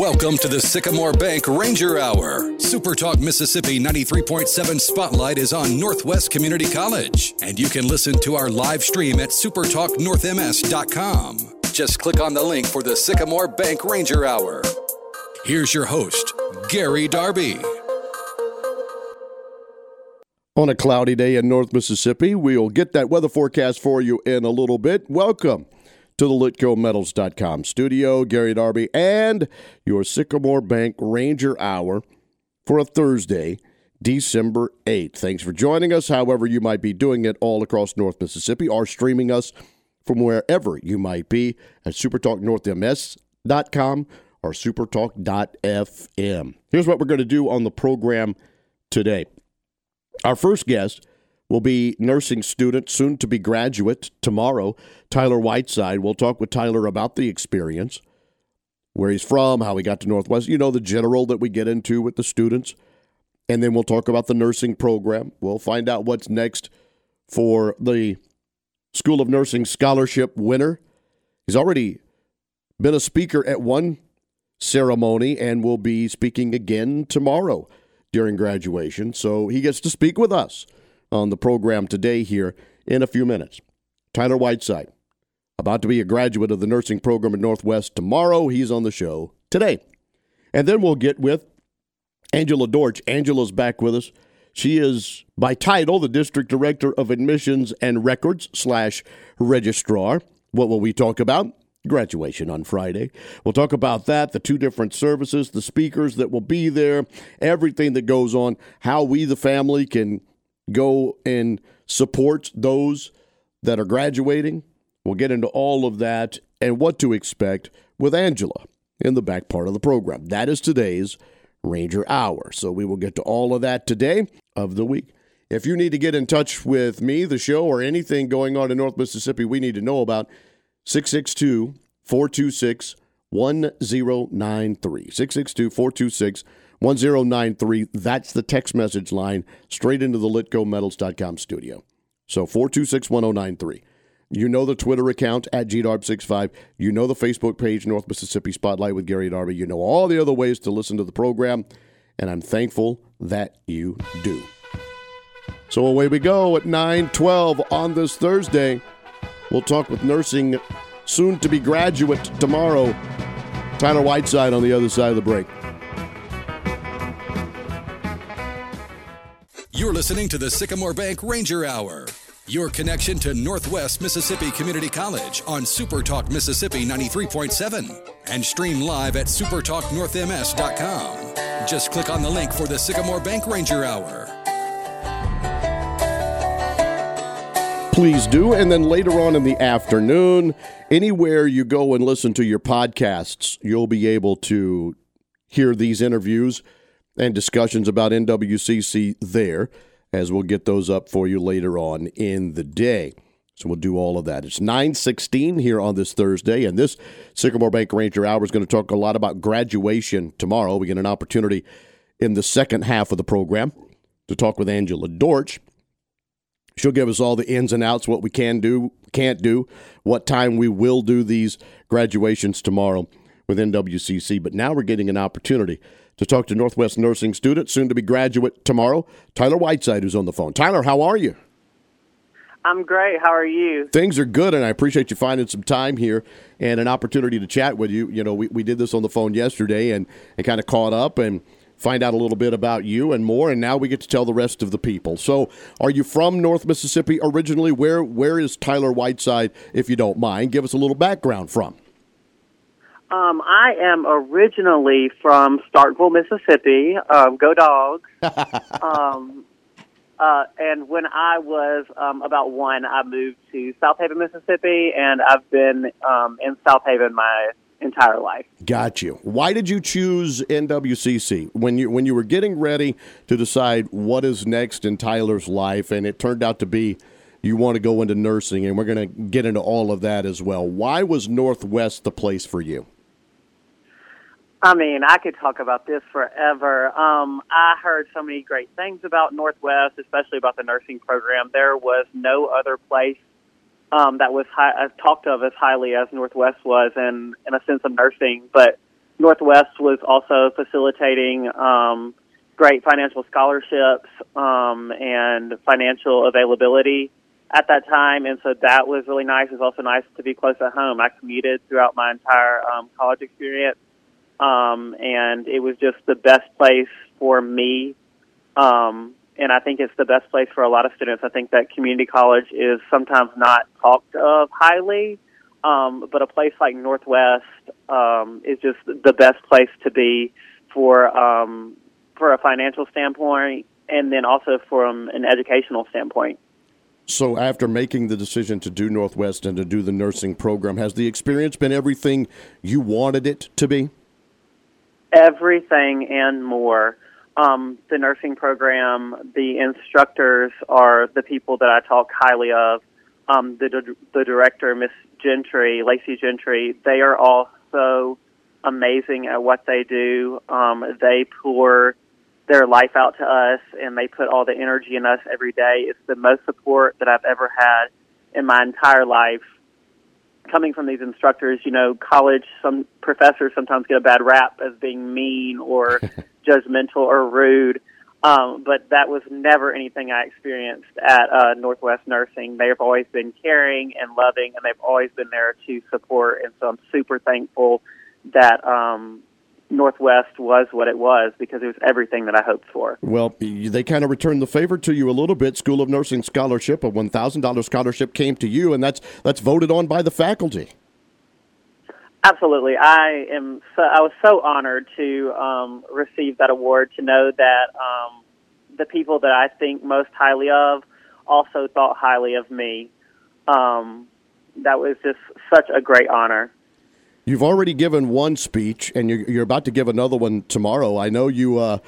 Welcome to the Sycamore Bank Ranger Hour. Super Talk Mississippi 93.7 Spotlight is on Northwest Community College, and you can listen to our live stream at supertalknorthms.com. Just click on the link for the Sycamore Bank Ranger Hour. Here's your host, Gary Darby. On a cloudy day in North Mississippi, we'll get that weather forecast for you in a little bit. Welcome to the LitcoMetals.com studio. Gary Darby and your Sycamore Bank Ranger Hour for a Thursday, December 8th. Thanks for joining us, however, you might be doing it all across North Mississippi or streaming us from wherever you might be at supertalknorthms.com or supertalk.fm. Here's what we're going to do on the program today. Our first guest will be nursing student, soon to be graduate tomorrow, Tyler Whiteside. We'll talk with Tyler about the experience, where he's from, how he got to Northwest, you know, the general that we get into with the students. And then we'll talk about the nursing program. We'll find out what's next for the School of Nursing Scholarship winner. He's already been a speaker at one ceremony and will be speaking again tomorrow during graduation. So he gets to speak with us on the program today here in a few minutes. Tyler Whiteside, about to be a graduate of the nursing program at Northwest tomorrow. He's on the show today. And then we'll get with Angela Dortch. Angela's back with us. She is, by title, the District Director of Admissions and Records slash Registrar. What will we talk about? Graduation on Friday. We'll talk about that, the two different services, the speakers that will be there, everything that goes on, how we, the family, can go and support those that are graduating. We'll get into all of that and what to expect with Angela in the back part of the program. That is today's Ranger Hour. So we will get to all of that today of the week. If you need to get in touch with me, the show, or anything going on in North Mississippi we need to know about, 662 426 1093. 662 426 1093. That's the text message line straight into the litcometals.com studio. So 426 1093. You know the Twitter account at GDARB65. You know the Facebook page, North Mississippi Spotlight with Gary Darby. You know all the other ways to listen to the program, and I'm thankful that you do. So away we go at 912 on this Thursday. We'll talk with nursing soon to be graduate tomorrow. Tyler Whiteside on the other side of the break. You're listening to the Sycamore Bank Ranger Hour. Your connection to Northwest Mississippi Community College on Supertalk Mississippi 93.7 and stream live at supertalknorthms.com. Just click on the link for the Sycamore Bank Ranger Hour. Please do. And then later on in the afternoon, anywhere you go and listen to your podcasts, you'll be able to hear these interviews and discussions about NWCC there as we'll get those up for you later on in the day. So we'll do all of that. It's 916 here on this Thursday, and this Sycamore Bank Ranger Hour is going to talk a lot about graduation tomorrow. We get an opportunity in the second half of the program to talk with Angela Dortch. She'll give us all the ins and outs, what we can do, can't do, what time we will do these graduations tomorrow with NWCC. But now we're getting an opportunity to talk to Northwest Nursing student, soon to be graduate tomorrow, Tyler Whiteside, who's on the phone. Tyler, how are you? I'm great. How are you? Things are good, and I appreciate you finding some time here and an opportunity to chat with you. You know, we, we did this on the phone yesterday and, and kind of caught up and find out a little bit about you and more, and now we get to tell the rest of the people. So, are you from North Mississippi originally? Where Where is Tyler Whiteside, if you don't mind? Give us a little background from. Um, I am originally from Starkville, Mississippi. Um, go Dogs! um, uh, and when I was um, about one, I moved to South Haven, Mississippi, and I've been um, in South Haven my entire life. Got you. Why did you choose NWCC when you when you were getting ready to decide what is next in Tyler's life, and it turned out to be you want to go into nursing, and we're going to get into all of that as well. Why was Northwest the place for you? I mean, I could talk about this forever. Um, I heard so many great things about Northwest, especially about the nursing program. There was no other place um, that was high, uh, talked of as highly as Northwest was, in in a sense of nursing. But Northwest was also facilitating um, great financial scholarships um, and financial availability at that time, and so that was really nice. It was also nice to be close at home. I commuted throughout my entire um, college experience, um, and it was just the best place for me. Um, and I think it's the best place for a lot of students. I think that community college is sometimes not talked of highly, um, but a place like Northwest um, is just the best place to be for um, for a financial standpoint, and then also from an educational standpoint. So, after making the decision to do Northwest and to do the nursing program, has the experience been everything you wanted it to be? Everything and more. Um, the nursing program, the instructors are the people that I talk highly of. Um, the the director, Miss Gentry, Lacey Gentry, they are all so amazing at what they do. Um, they pour their life out to us and they put all the energy in us every day. It's the most support that I've ever had in my entire life. Coming from these instructors, you know, college, some professors sometimes get a bad rap as being mean or judgmental or rude. Um, but that was never anything I experienced at uh, Northwest Nursing. They've always been caring and loving, and they've always been there to support. And so I'm super thankful that um, Northwest was what it was because it was everything that I hoped for. Well, they kind of returned the favor to you a little bit. School of Nursing scholarship, a one thousand dollars scholarship came to you, and that's that's voted on by the faculty. Absolutely, I am. So, I was so honored to um, receive that award. To know that um, the people that I think most highly of also thought highly of me. Um, that was just such a great honor. You've already given one speech, and you're, you're about to give another one tomorrow. I know you, uh,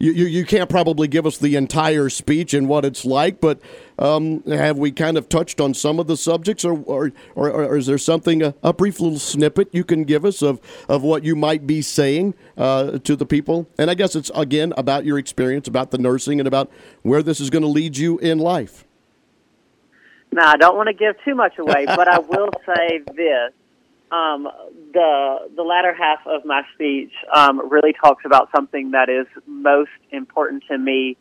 you, you, you, can't probably give us the entire speech and what it's like, but um, have we kind of touched on some of the subjects, or, or, or, or is there something, a, a, brief little snippet you can give us of, of what you might be saying uh, to the people? And I guess it's, again, about your experience, about the nursing, and about where this is going to lead you in life. Now, I don't want to give too much away, but I will say this um, the the latter half of my speech um, really talks about something that is most important to me,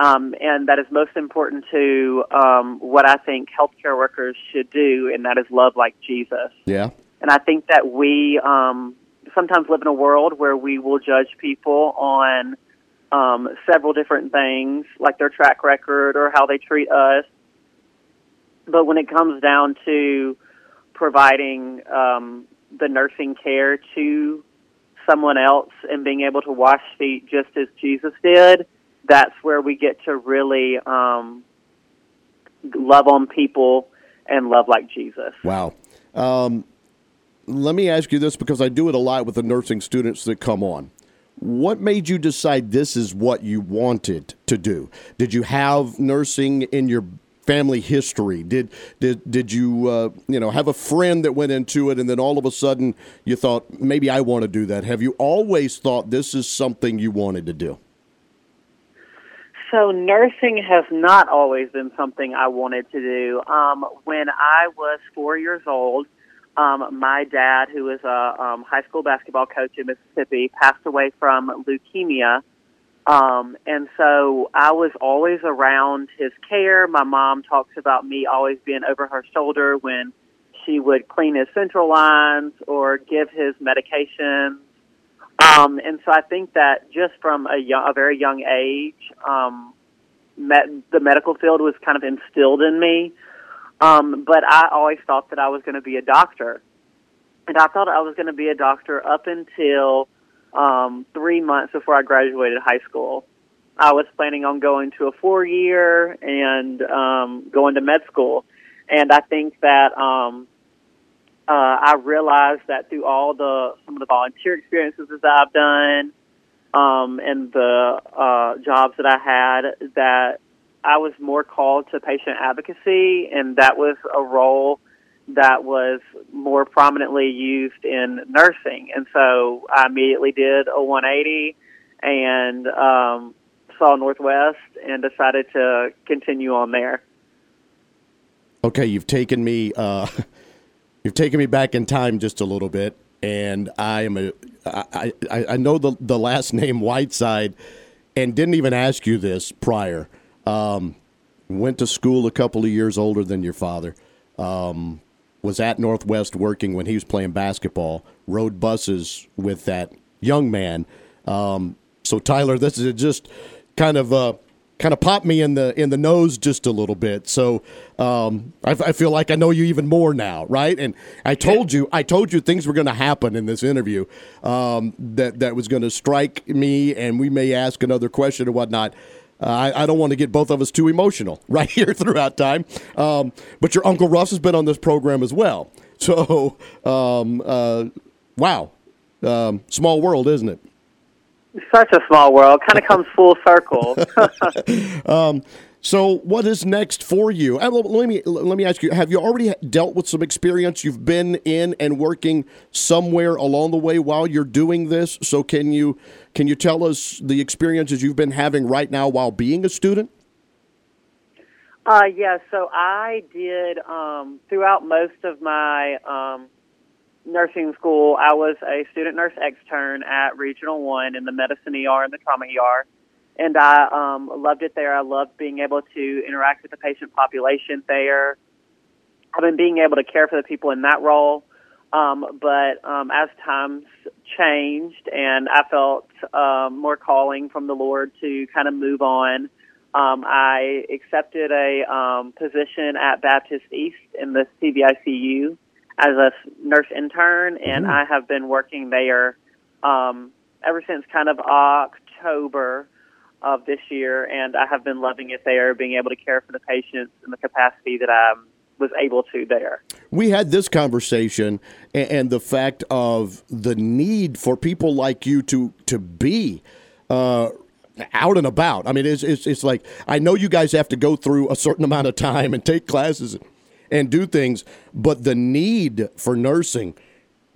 um, and that is most important to um, what I think healthcare workers should do, and that is love like Jesus. Yeah. And I think that we um, sometimes live in a world where we will judge people on um, several different things, like their track record or how they treat us. But when it comes down to providing um, the nursing care to someone else and being able to wash feet just as Jesus did, that's where we get to really um, love on people and love like Jesus. Wow. Um, let me ask you this because I do it a lot with the nursing students that come on. What made you decide this is what you wanted to do? Did you have nursing in your family history? Did did did you uh, you know have a friend that went into it, and then all of a sudden you thought maybe I want to do that? Have you always thought this is something you wanted to do? So nursing has not always been something I wanted to do. Um, when I was four years old, um, my dad, who was a um, high school basketball coach in Mississippi, passed away from leukemia um, and so I was always around his care. My mom talks about me always being over her shoulder when she would clean his central lines or give his medications. Um, and so I think that just from a, young, a very young age, um, met, the medical field was kind of instilled in me. Um, but I always thought that I was going to be a doctor. And I thought I was going to be a doctor up until um, three months before I graduated high school. I was planning on going to a four year and um, going to med school. And I think that um, uh, I realized that through all the some of the volunteer experiences that I've done um, and the uh, jobs that I had, that I was more called to patient advocacy, and that was a role that was more prominently used in nursing. And so I immediately did a 180 and um, saw Northwest and decided to continue on there. Okay, you've taken me uh, you've taken me back in time just a little bit, and I am a I, I, I know the the last name Whiteside, and didn't even ask you this prior. Um, went to school a couple of years older than your father. Um, was at Northwest working when he was playing basketball. Rode buses with that young man. Um, so Tyler, this is just kind of uh, kind of popped me in the in the nose just a little bit. So um, I, I, feel like I know you even more now, right? And I told you, I told you things were going to happen in this interview um, that that was going to strike me, and we may ask another question or whatnot. Uh, I, I, don't want to get both of us too emotional right here throughout time. Um, but your uncle Russ has been on this program as well. So, um, uh, wow, um, small world, isn't it? Such a small world. Kind of comes full circle. So, what is next for you? Uh, let me let me ask you: Have you already dealt with some experience? You've been in and working somewhere along the way while you're doing this. So, can you can you tell us the experiences you've been having right now while being a student? Uh, yeah. So, I did um, throughout most of my um, nursing school, I was a student nurse extern at Regional One in the medicine ER and the trauma ER, and I um, loved it there. I loved being able to interact with the patient population there. I've been being able to care for the people in that role. Um, but um, as times changed and I felt um, more calling from the Lord to kind of move on, um, I accepted a um, position at Baptist East in the CVICU as a nurse intern, and mm-hmm. I have been working there um, ever since kind of October of this year, and I have been loving it there, being able to care for the patients in the capacity that I was able to there. We had this conversation, and the fact of the need for people like you to to be. Uh, out and about. I mean, it's, it's, it's like I know you guys have to go through a certain amount of time and take classes and do things. But the need for nursing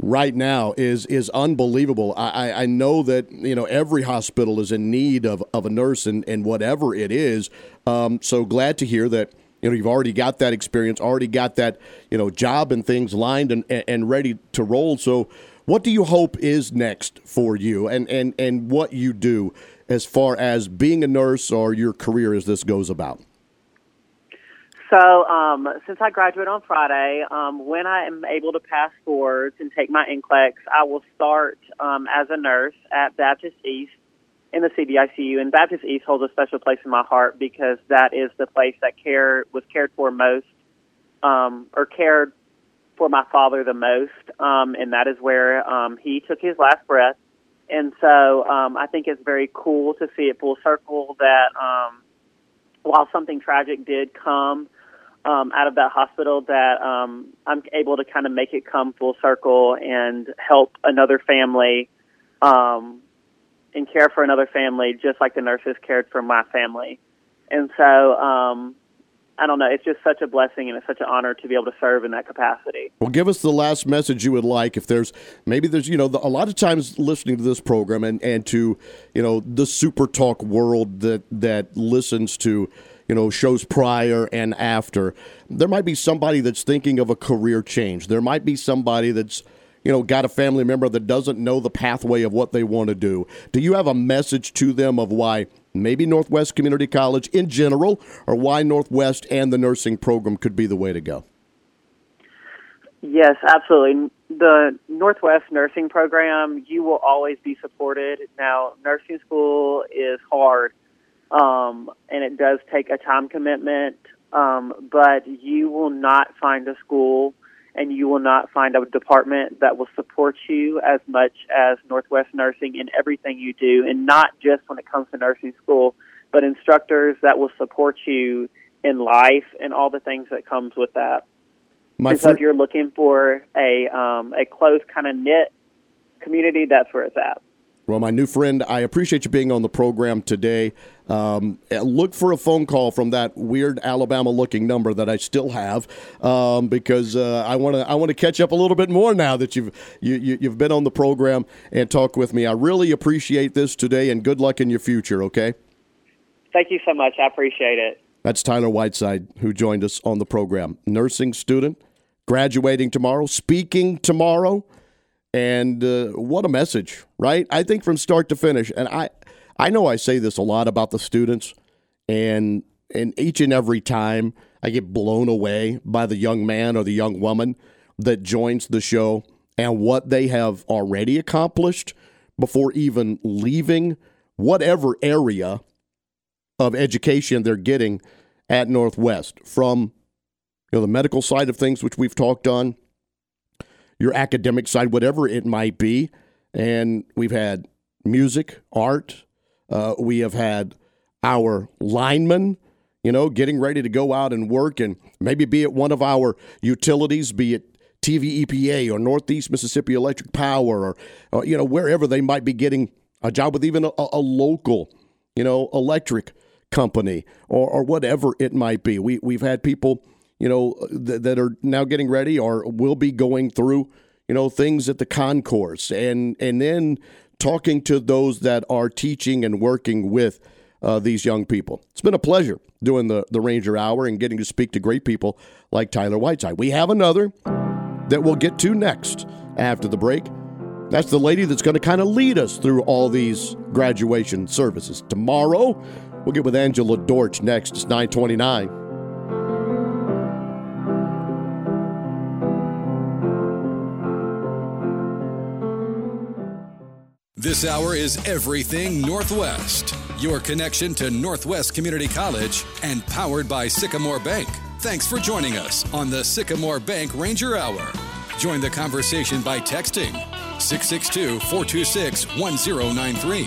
right now is is unbelievable. I, I know that you know every hospital is in need of, of a nurse and, and whatever it is. Um, so glad to hear that you know you've already got that experience, already got that you know job and things lined and, and ready to roll. So what do you hope is next for you and, and, and what you do as far as being a nurse or your career as this goes about? So, um, since I graduate on Friday, um, when I am able to pass boards and take my NCLEX, I will start um, as a nurse at Baptist East in the CVICU. And Baptist East holds a special place in my heart because that is the place that care was cared for most, um, or cared for my father the most, um, and that is where um, he took his last breath. And so, um, I think it's very cool to see it full circle that um, while something tragic did come um, out of that hospital that um, I'm able to kind of make it come full circle and help another family um, and care for another family just like the nurses cared for my family. And so um, I don't know. It's just such a blessing and it's such an honor to be able to serve in that capacity. Well, give us the last message you would like. If there's maybe there's you know a lot of times listening to this program and and to you know the super talk world that that listens to you know, shows prior and after. There might be somebody that's thinking of a career change. There might be somebody that's, you know, got a family member that doesn't know the pathway of what they want to do. Do you have a message to them of why maybe Northwest Community College in general or why Northwest and the nursing program could be the way to go? Yes, absolutely. The Northwest Nursing Program, you will always be supported. Now, nursing school is hard um, and it does take a time commitment. Um, but you will not find a school and you will not find a department that will support you as much as Northwest Nursing in everything you do, and not just when it comes to nursing school, but instructors that will support you in life and all the things that comes with that. My and so if you're looking for a um, a close kind of knit community, that's where it's at. Well, my new friend, I appreciate you being on the program today. Um, look for a phone call from that weird Alabama-looking number that I still have, um, because uh, I want to I want to catch up a little bit more now that you've you, you, you've been on the program and talk with me. I really appreciate this today, and good luck in your future. Okay. Thank you so much. I appreciate it. That's Tyler Whiteside who joined us on the program. Nursing student, graduating tomorrow, speaking tomorrow And uh, what a message, right? I think from start to finish. And I, I know I say this a lot about the students, and and each and every time I get blown away by the young man or the young woman that joins the show and what they have already accomplished before even leaving whatever area of education they're getting at Northwest from you know the medical side of things which we've talked on your academic side whatever it might be. And we've had music art uh, we have had our linemen you know getting ready to go out and work and maybe be at one of our utilities be it TVEPA or Northeast Mississippi Electric Power or, or you know wherever they might be getting a job with even a, a local you know electric company or, or whatever it might be. We we've had people you know th- that are now getting ready or will be going through you know things at the concourse and and then talking to those that are teaching and working with uh, these young people. It's been a pleasure doing the the Ranger Hour and getting to speak to great people like Tyler Whiteside. We have another that we'll get to next after the break. That's the lady that's going to kind of lead us through all these graduation services. Tomorrow, we'll get with Angela Dortch next. It's 929. This hour is Everything Northwest, your connection to Northwest Community College and powered by Sycamore Bank. Thanks for joining us on the Sycamore Bank Ranger Hour. Join the conversation by texting 662 426 1093.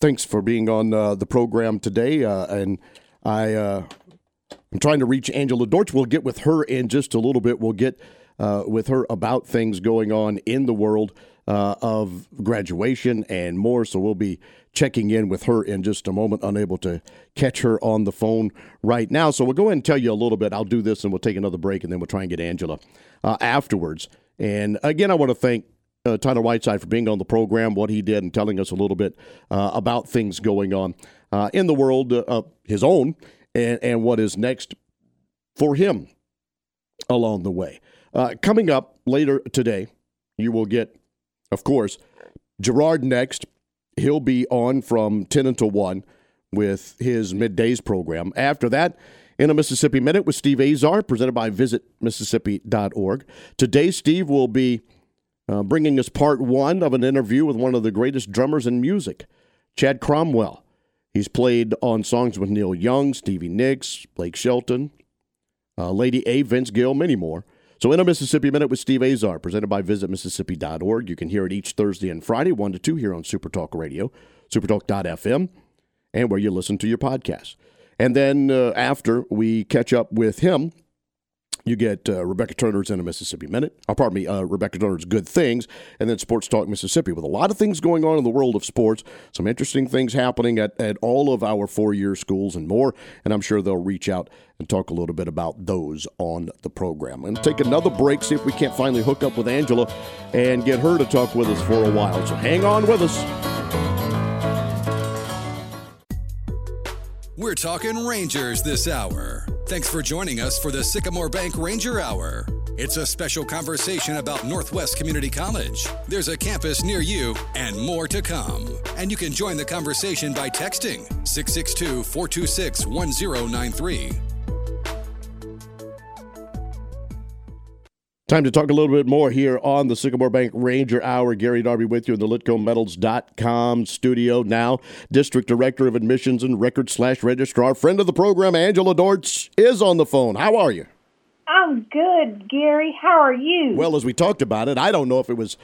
Thanks for being on uh, the program today. Uh, and I, uh, I'm trying to reach Angela Dortch. We'll get with her in just a little bit. We'll get uh, with her about things going on in the world uh, of graduation and more. So we'll be checking in with her in just a moment. Unable to catch her on the phone right now. So we'll go ahead and tell you a little bit. I'll do this and we'll take another break and then we'll try and get Angela uh, afterwards. And again, I want to thank uh, Tyler Whiteside for being on the program, what he did, and telling us a little bit uh, about things going on uh, in the world uh, his own and, and what is next for him along the way. Uh, coming up later today, you will get, of course, Gerard next. He'll be on from 10 until 1 with his middays program. After that, in a Mississippi Minute with Steve Azar, presented by visitmississippi.org. Today, Steve will be uh, bringing us part one of an interview with one of the greatest drummers in music, Chad Cromwell. He's played on songs with Neil Young, Stevie Nicks, Blake Shelton, uh, Lady A, Vince Gill, many more. So, in a Mississippi Minute with Steve Azar, presented by visitmississippi.org. You can hear it each Thursday and Friday, 1 to 2, here on Supertalk Radio, supertalk.fm, and where you listen to your podcasts. And then uh, after we catch up with him, you get uh, Rebecca Turner's in a Mississippi Minute. Oh, pardon me, uh, Rebecca Turner's Good Things, and then Sports Talk Mississippi with a lot of things going on in the world of sports. Some interesting things happening at, at all of our four year schools and more. And I'm sure they'll reach out and talk a little bit about those on the program. And take another break, see if we can't finally hook up with Angela and get her to talk with us for a while. So hang on with us. We're talking Rangers this hour. Thanks for joining us for the Sycamore Bank Ranger Hour. It's a special conversation about Northwest Community College. There's a campus near you and more to come. And you can join the conversation by texting 662 426 1093. Time to talk a little bit more here on the Sycamore Bank Ranger Hour. Gary Darby with you in the LitcoMetals.com studio now. District Director of Admissions and Record slash Registrar, friend of the program, Angela Dortch, is on the phone. How are you? I'm good, Gary. How are you? Well, as we talked about it, I don't know if it was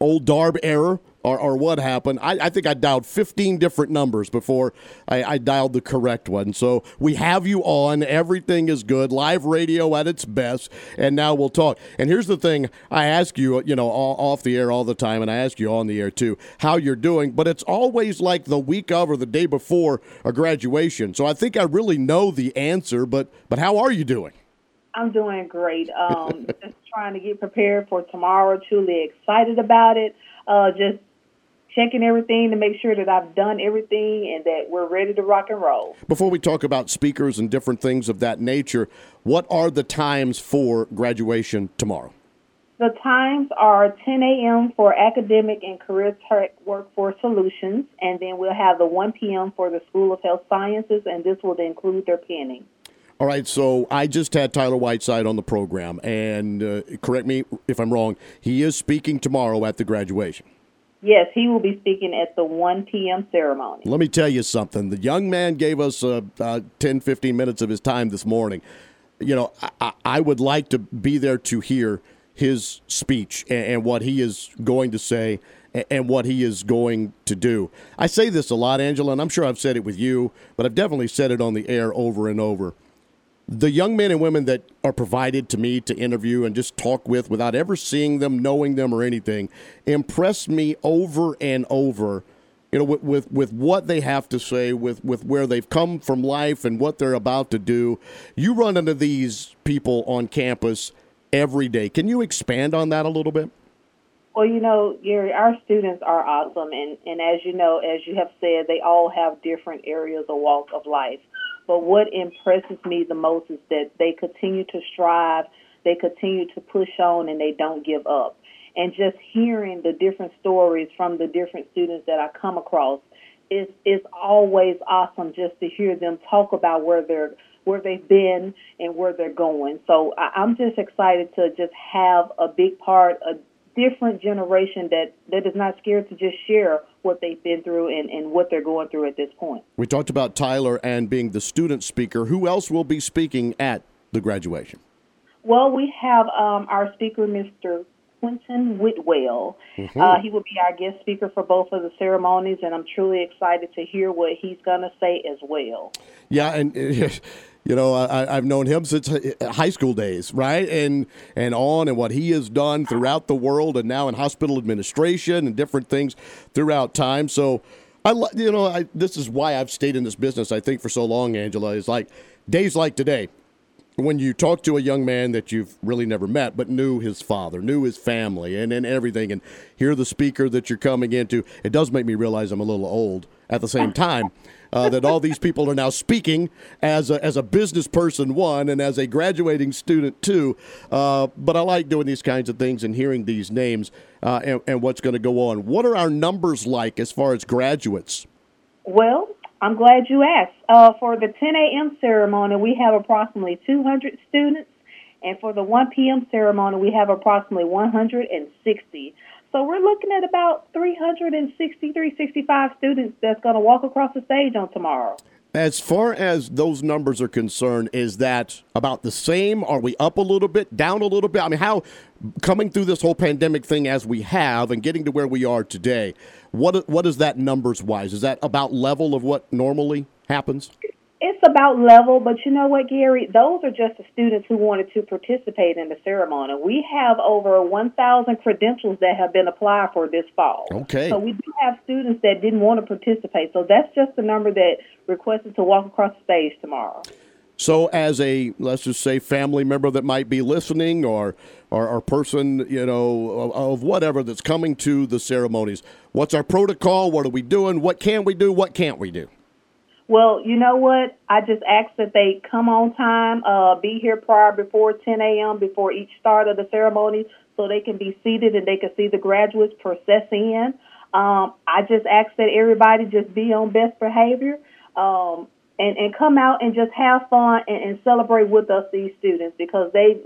old Darb error or, or what happened. I, I think I dialed 15 different numbers before I, I, dialed the correct one. So we have you on. Everything is good. Live radio at its best. And now we'll talk. And here's the thing I ask you, you know, off the air all the time, and I ask you on the air too, how you're doing. But it's always like the week of or the day before a graduation. So I think I really know the answer. But but how are you doing? I'm doing great. Um, just trying to get prepared for tomorrow. Truly excited about it. Uh, just checking everything to make sure that I've done everything and that we're ready to rock and roll. Before we talk about speakers and different things of that nature, what are the times for graduation tomorrow? The times are 10 a.m. for academic and career tech workforce solutions, and then we'll have the 1 p.m. for the School of Health Sciences, and this will include their pinning. All right, so I just had Tyler Whiteside on the program, and uh, correct me if I'm wrong, he is speaking tomorrow at the graduation. Yes, he will be speaking at the 1 p.m. ceremony. Let me tell you something. The young man gave us uh, uh, 10, 15 minutes of his time this morning. You know, I, I would like to be there to hear his speech and, and what he is going to say and, and what he is going to do. I say this a lot, Angela, and I'm sure I've said it with you, but I've definitely said it on the air over and over the young men and women that are provided to me to interview and just talk with without ever seeing them, knowing them, or anything impress me over and over. You know, with, with, with what they have to say, with, with where they've come from life and what they're about to do. You run into these people on campus every day. Can you expand on that a little bit? Well, you know, Gary, our students are awesome, and, and as you know, as you have said, they all have different areas of walk of life. But what impresses me the most is that they continue to strive, they continue to push on, and they don't give up. And just hearing the different stories from the different students that I come across is is always awesome just to hear them talk about where they're where they've been and where they're going. So I, I'm just excited to just have a big part, a different generation that, that is not scared to just share what they've been through and, and what they're going through at this point. We talked about Tyler and being the student speaker. Who else will be speaking at the graduation? Well, we have um, our speaker, Mr. Quentin Whitwell. Mm-hmm. Uh, he will be our guest speaker for both of the ceremonies, and I'm truly excited to hear what he's going to say as well. Yeah, and You know, I, have known him since high school days, right? And and on, and what he has done throughout the world, and now in hospital administration and different things throughout time. So, I you know, I, this is why I've stayed in this business. I think for so long, Angela is like days like today when you talk to a young man that you've really never met but knew his father knew his family and, and everything and hear the speaker that you're coming into it does make me realize i'm a little old at the same time uh, that all these people are now speaking as a, as a business person, one, and as a graduating student, two. Uh, but I like doing these kinds of things and hearing these names uh, and, and what's going to go on. What are our numbers like as far as graduates? Well, I'm glad you asked. Uh, for the 10 a.m. ceremony, we have approximately 200 students, and for the 1 p.m. ceremony, we have approximately 160. So we're looking at about 360, 365 students that's going to walk across the stage on tomorrow. As far as those numbers are concerned, is that about the same? Are we up a little bit, down a little bit? I mean, how coming through this whole pandemic thing as we have and getting to where we are today, what what is that numbers wise? Is that about level of what normally happens? It's about level, but you know what, Gary? Those are just the students who wanted to participate in the ceremony. We have over 1,000 credentials that have been applied for this fall. Okay. So we do have students that didn't want to participate. So that's just the number that requested to walk across the stage tomorrow. So, as a let's just say family member that might be listening, or or, or person you know of, of whatever that's coming to the ceremonies, what's our protocol? What are we doing? What can we do? What can't we do? Well, you know what? I just ask that they come on time, uh, be here prior before 10 a.m., before each start of the ceremony, so they can be seated and they can see the graduates process in. Um, I just ask that everybody just be on best behavior um, and, and come out and just have fun and, and celebrate with us, these students, because they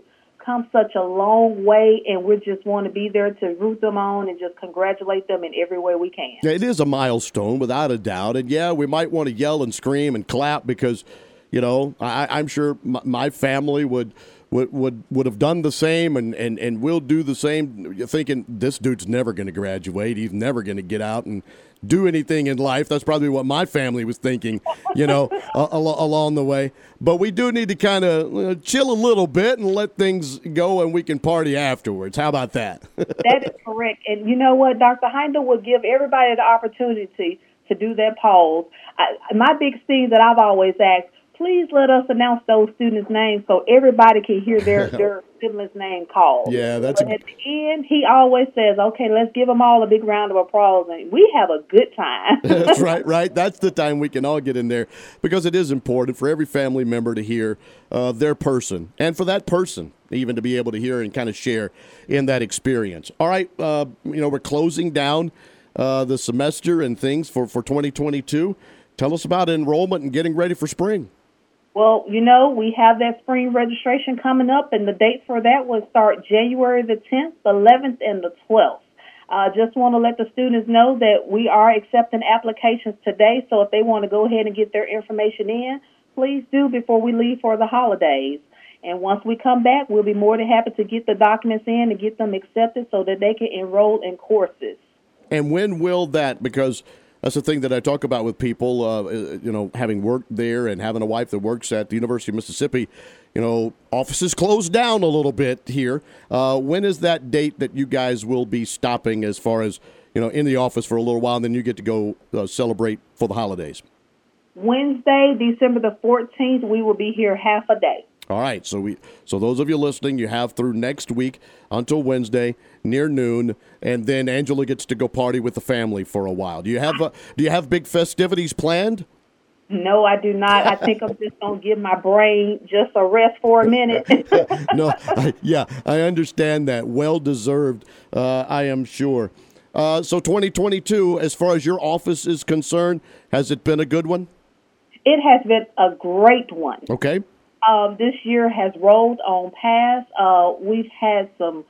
come such a long way, and we just want to be there to root them on and just congratulate them in every way we can. Yeah, It is a milestone, without a doubt. And yeah, we might want to yell and scream and clap because, you know, I, am sure my family would. Would, would would have done the same and, and, and will do the same thinking this dude's never going to graduate he's never going to get out and do anything in life. That's probably what my family was thinking, you know, uh, along the way. But we do need to kind of uh, chill a little bit and let things go, and we can party afterwards. How about that? that is correct. And you know what? Dr. Heindl will give everybody the opportunity to do that pause. I, my big thing that I've always asked please let us announce those students' names so everybody can hear their their sibling's name called. Yeah, that's. But a- at the end, he always says, "Okay, let's give them all a big round of applause," and we have a good time. That's right, right. That's the time we can all get in there because it is important for every family member to hear uh, their person and for that person even to be able to hear and kind of share in that experience. All right, uh, you know, we're closing down uh, the semester and things for, for 2022. Tell us about enrollment and getting ready for spring. Well, you know, we have that spring registration coming up, and the date for that will start January the 10th, the 11th, and the 12th. I uh, just want to let the students know that we are accepting applications today, so if they want to go ahead and get their information in, please do before we leave for the holidays. And once we come back, we'll be more than happy to get the documents in and get them accepted so that they can enroll in courses. And when will that? Because that's the thing that I talk about with people. Uh, you know, having worked there and having a wife that works at the University of Mississippi. You know, offices closed down a little bit here. Uh, when is that date that you guys will be stopping as far as you know in the office for a little while, and then you get to go uh, celebrate for the holidays? Wednesday, December the 14th, we will be here half a day. All right, so we so those of you listening, you have through next week until Wednesday near noon, and then Angela gets to go party with the family for a while. Do you have uh, do you have big festivities planned? No, I do not. I think I'm just gonna give my brain just a rest for a minute. no, I, yeah, I understand that. Well deserved, uh, I am sure. Uh, so 2022, as far as your office is concerned, has it been a good one? It has been a great one. Okay. Um, this year has rolled on past. Uh, we've had some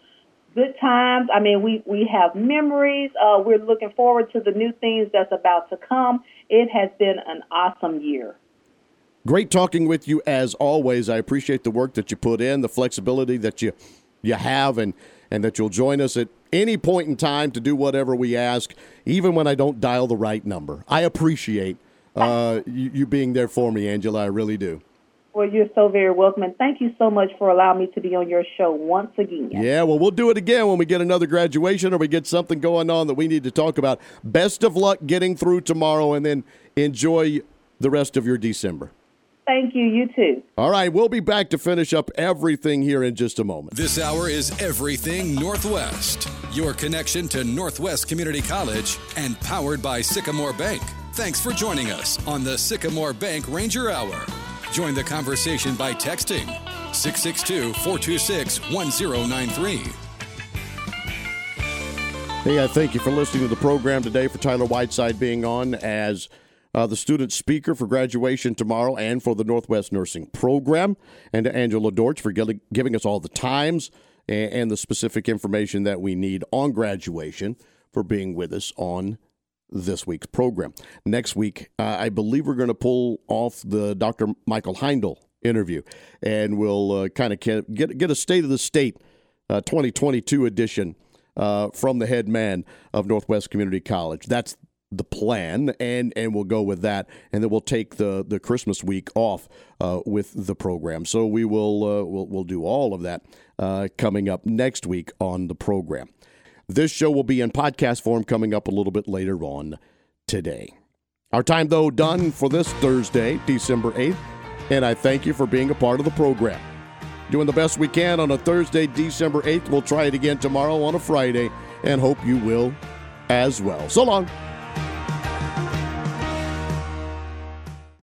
good times. I mean, we, we have memories. Uh, we're looking forward to the new things that's about to come. It has been an awesome year. Great talking with you as always. I appreciate the work that you put in, the flexibility that you you have, and and that you'll join us at any point in time to do whatever we ask, even when I don't dial the right number. I appreciate uh, you, you being there for me, Angela. I really do. Well, you're so very welcome, and thank you so much for allowing me to be on your show once again. Yeah, well, we'll do it again when we get another graduation or we get something going on that we need to talk about. Best of luck getting through tomorrow, and then enjoy the rest of your December. Thank you. You too. All right, we'll be back to finish up everything here in just a moment. This hour is Everything Northwest, your connection to Northwest Community College and powered by Sycamore Bank. Thanks for joining us on the Sycamore Bank Ranger Hour. Join the conversation by texting 662 426 1093. Hey, I thank you for listening to the program today, for Tyler Whiteside being on as uh, the student speaker for graduation tomorrow and for the Northwest Nursing Program, and to Angela Dortch for giving us all the times and, and the specific information that we need on graduation for being with us on this week's program. Next week, uh, I believe we're going to pull off the Dr. Michael Heindl interview, and we'll uh, kind of get get a state of the state uh, 2022 edition uh, from the head man of Northwest Community College. That's the plan, and and we'll go with that, and then we'll take the the Christmas week off uh, with the program. So we will uh, we'll we'll do all of that coming up next week on the program. This show will be in podcast form coming up a little bit later on today. Our time, though, done for this Thursday, December 8th, and I thank you for being a part of the program. Doing the best we can on a Thursday, December 8th. We'll try it again tomorrow on a Friday and hope you will as well. So long.